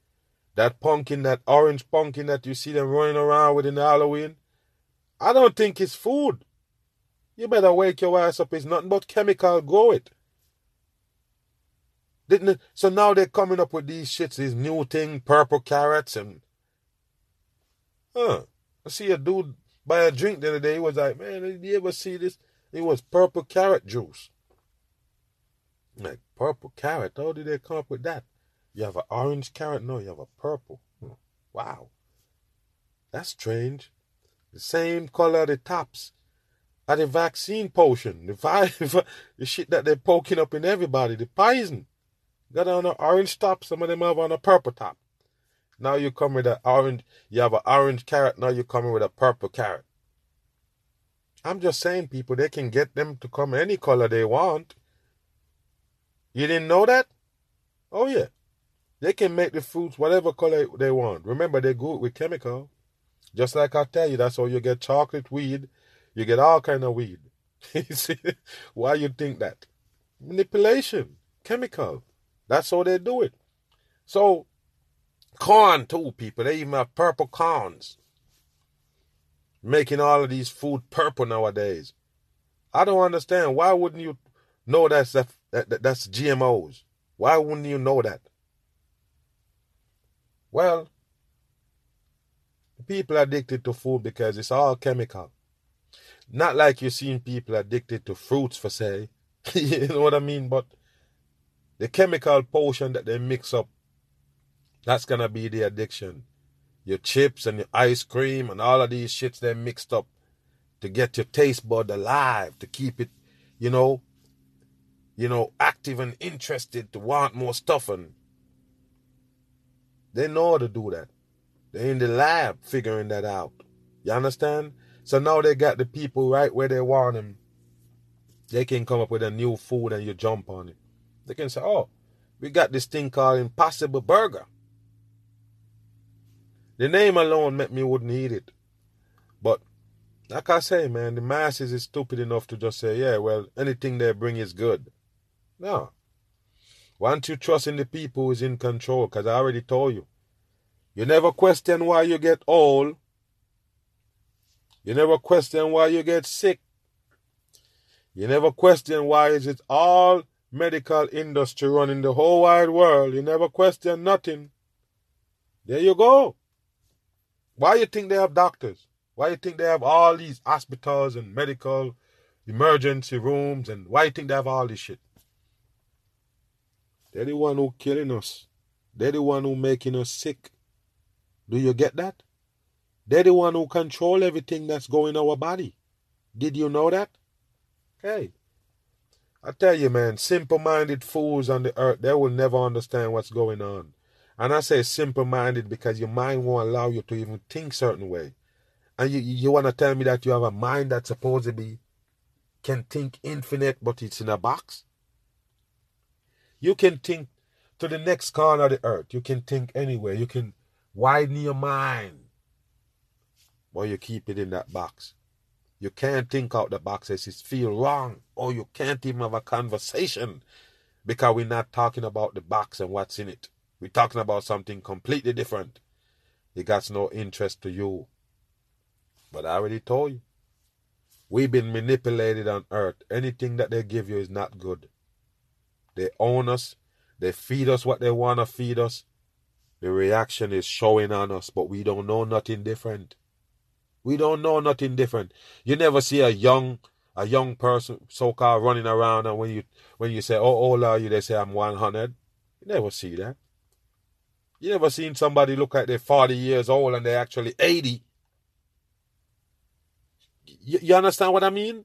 That pumpkin, that orange pumpkin that you see them running around with in Halloween, I don't think it's food. You better wake your ass up. It's nothing but chemical. Grow it. Didn't it? So now they're coming up with these shits, these new thing, purple carrots and huh. I see a dude buy a drink the other day. He was like, man, did you ever see this? It was purple carrot juice. Like purple carrot. How did they come up with that? You have an orange carrot? No, you have a purple. Wow. That's strange. The same color the tops of the vaccine potion. (laughs) The, the shit that they're poking up in everybody. The poison. Got on an orange top, some of them have on a purple top. Now you come with an orange, you have an orange carrot, now you're coming with a purple carrot. I'm just saying, people, they can get them to come any color they want. You didn't know that? Oh, yeah. They can make the fruits whatever color they want. Remember, they go with chemical. Just like I tell you, that's how you get chocolate weed. You get all kind of weed. (laughs) see, why you think that? Manipulation, chemical. That's how they do it. So, corn too, people. They even have purple corns. Making all of these food purple nowadays. I don't understand. Why wouldn't you know that's that, that, that's GMOs? Why wouldn't you know that? Well, people are addicted to food because it's all chemical. Not like you're seeing people addicted to fruits, for say. (laughs) you know what I mean? But the chemical potion that they mix up, that's gonna be the addiction. Your chips and your ice cream and all of these shits they're mixed up to get your taste bud alive, to keep it, you know, you know, active and interested to want more stuff and they know how to do that. They're in the lab figuring that out. You understand? So now they got the people right where they want them. They can come up with a new food and you jump on it. They can say, oh, we got this thing called Impossible Burger. The name alone meant me wouldn't eat it. But like I say, man, the masses is stupid enough to just say, yeah, well, anything they bring is good. No. Once you trust in the people who's in control, because I already told you, you never question why you get old. You never question why you get sick. You never question why is it all medical industry running the whole wide world. You never question nothing. There you go. Why you think they have doctors? Why you think they have all these hospitals and medical emergency rooms and why you think they have all this shit? They're the one who killing us. They're the one who making us sick. Do you get that? They're the one who control everything that's going in our body. Did you know that? Hey, I tell you, man, simple-minded fools on the earth, they will never understand what's going on. And I say simple-minded because your mind won't allow you to even think certain way. And you, you want to tell me that you have a mind that's supposed to be can think infinite, but it's in a box? You can think to the next corner of the earth. You can think anywhere. You can widen your mind. But you keep it in that box. You can't think out the box as it feel wrong. Or you can't even have a conversation. Because we're not talking about the box and what's in it. We're talking about something completely different. It got no interest to you. But I already told you. We've been manipulated on earth. Anything that they give you is not good. They own us. They feed us what they want to feed us. The reaction is showing on us, but we don't know nothing different. We don't know nothing different. You never see a young a young person so called running around and when you when you say, Oh, old are you? They say I'm one hundred. You never see that. You never seen somebody look like they're 40 years old and they're actually 80. You, you understand what I mean?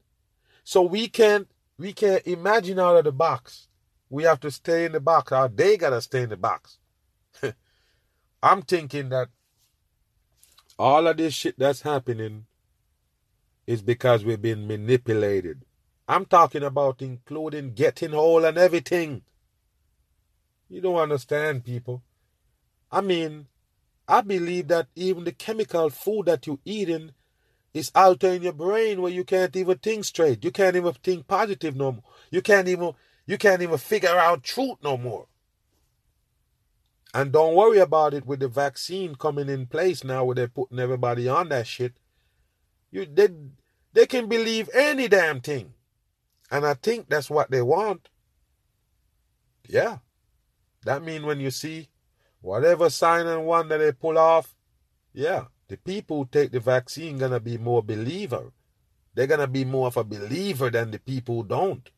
So we can't we can't imagine out of the box. We have to stay in the box, or they gotta stay in the box. (laughs) I'm thinking that all of this shit that's happening is because we've been manipulated. I'm talking about including getting whole and everything. You don't understand, people. I mean, I believe that even the chemical food that you're eating is altering your brain where you can't even think straight. You can't even think positive no more. You can't even you can't even figure out truth no more. And don't worry about it with the vaccine coming in place now where they're putting everybody on that shit. You they they can believe any damn thing. And I think that's what they want. Yeah. That mean when you see whatever sign and one that they pull off, yeah, the people who take the vaccine gonna be more believer. They're gonna be more of a believer than the people who don't.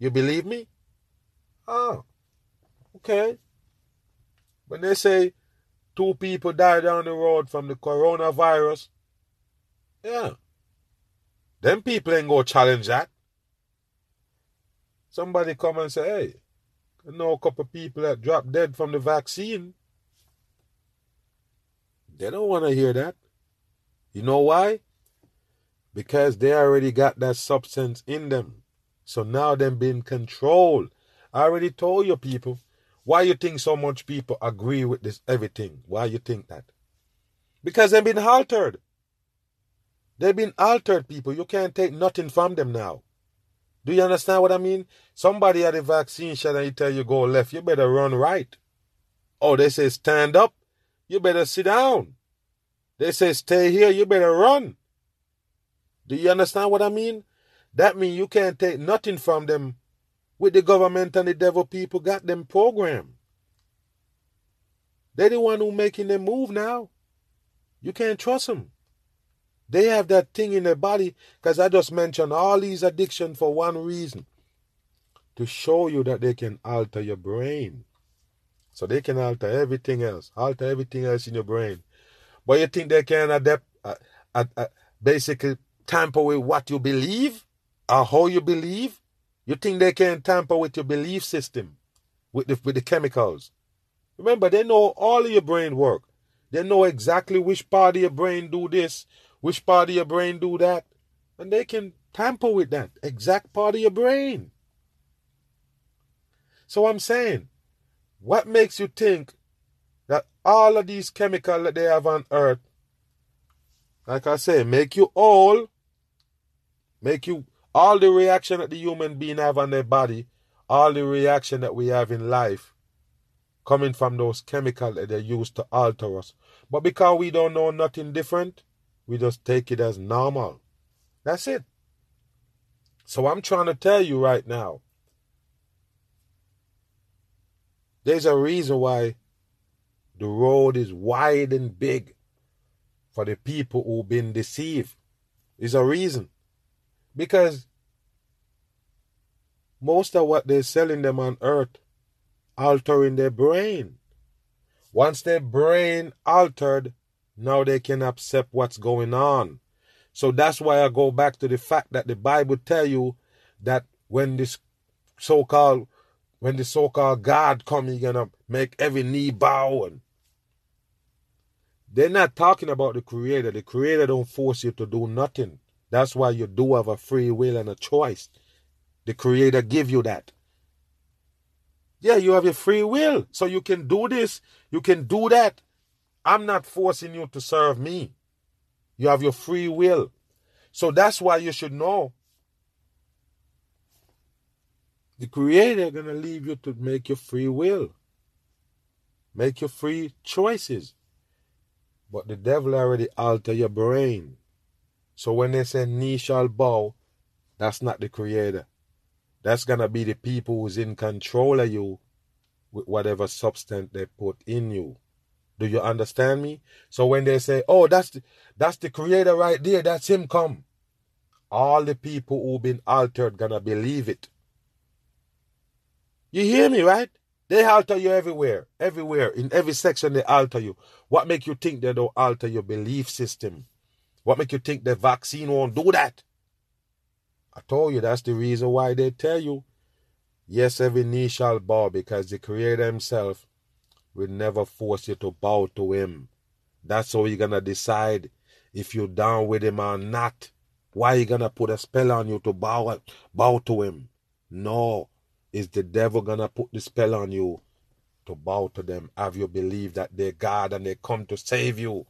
You believe me? Oh, okay. When they say two people died down the road from the coronavirus, yeah, them people ain't gonna challenge that. Somebody come and say, hey, I know a couple people that dropped dead from the vaccine. They don't want to hear that. You know why? Because they already got that substance in them. So now them being controlled. I already told you people. Why you think so much people agree with this everything? Why you think that? Because they've been altered. They've been altered, people. You can't take nothing from them now. Do you understand what I mean? Somebody at a vaccine shot and he tell you go left, you better run right. Oh, they say stand up, you better sit down. They say stay here, you better run. Do you understand what I mean? That means you can't take nothing from them with the government and the devil people got them programmed. They're the one who making them move now. You can't trust them. They have that thing in their body because I just mentioned all these addictions for one reason to show you that they can alter your brain. So they can alter everything else, alter everything else in your brain. But you think they can adapt, uh, uh, uh, basically tamper with what you believe or how you believe? You think they can tamper with your belief system, with the, with the chemicals? Remember, they know all of your brain work. They know exactly which part of your brain do this, which part of your brain do that, and they can tamper with that exact part of your brain. So I'm saying, what makes you think that all of these chemicals that they have on earth, like I say, make you all, make you all the reaction that the human being have on their body, all the reaction that we have in life, coming from those chemicals that they use to alter us. But because we don't know nothing different, we just take it as normal. That's it. So I'm trying to tell you right now. There's a reason why the road is wide and big for the people who've been deceived. There's a reason. Because most of what they're selling them on earth altering their brain. Once their brain altered, now they can accept what's going on. So that's why I go back to the fact that the Bible tell you that when this so-called when the so-called God come, He gonna make every knee bow and they're not talking about the creator. The creator don't force you to do nothing. That's why you do have a free will and a choice. The creator give you that. Yeah, you have a free will. So you can do this, you can do that. I'm not forcing you to serve me. You have your free will. So that's why you should know. The creator gonna leave you to make your free will. Make your free choices. But the devil already alter your brain. So when they say knee shall bow, that's not the creator. That's gonna be the people who's in control of you with whatever substance they put in you. Do you understand me? So when they say, "Oh, that's the, that's the creator right there, that's him come," all the people who've been altered gonna believe it. You hear me, right? They alter you everywhere, everywhere, in every section they alter you. What make you think they don't alter your belief system? What make you think the vaccine won't do that? I told you that's the reason why they tell you, yes, every knee shall bow because the Creator Himself will never force you to bow to Him. That's how you're gonna decide if you're down with Him or not. Why you gonna put a spell on you to bow bow to Him? No, is the devil gonna put the spell on you to bow to them? Have you believed that they're God and they come to save you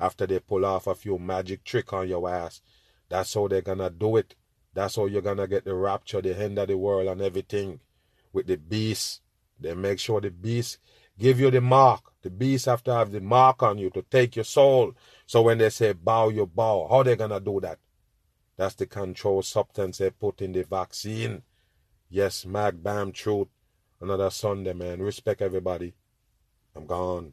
after they pull off a few magic trick on your ass? That's how they're gonna do it. That's how you're gonna get the rapture, the end of the world, and everything with the beast. They make sure the beast give you the mark. The beast have to have the mark on you to take your soul. So when they say bow, you bow. How they gonna do that? That's the control substance they put in the vaccine. Yes, Mag Bam Truth. Another Sunday, man. Respect everybody. I'm gone.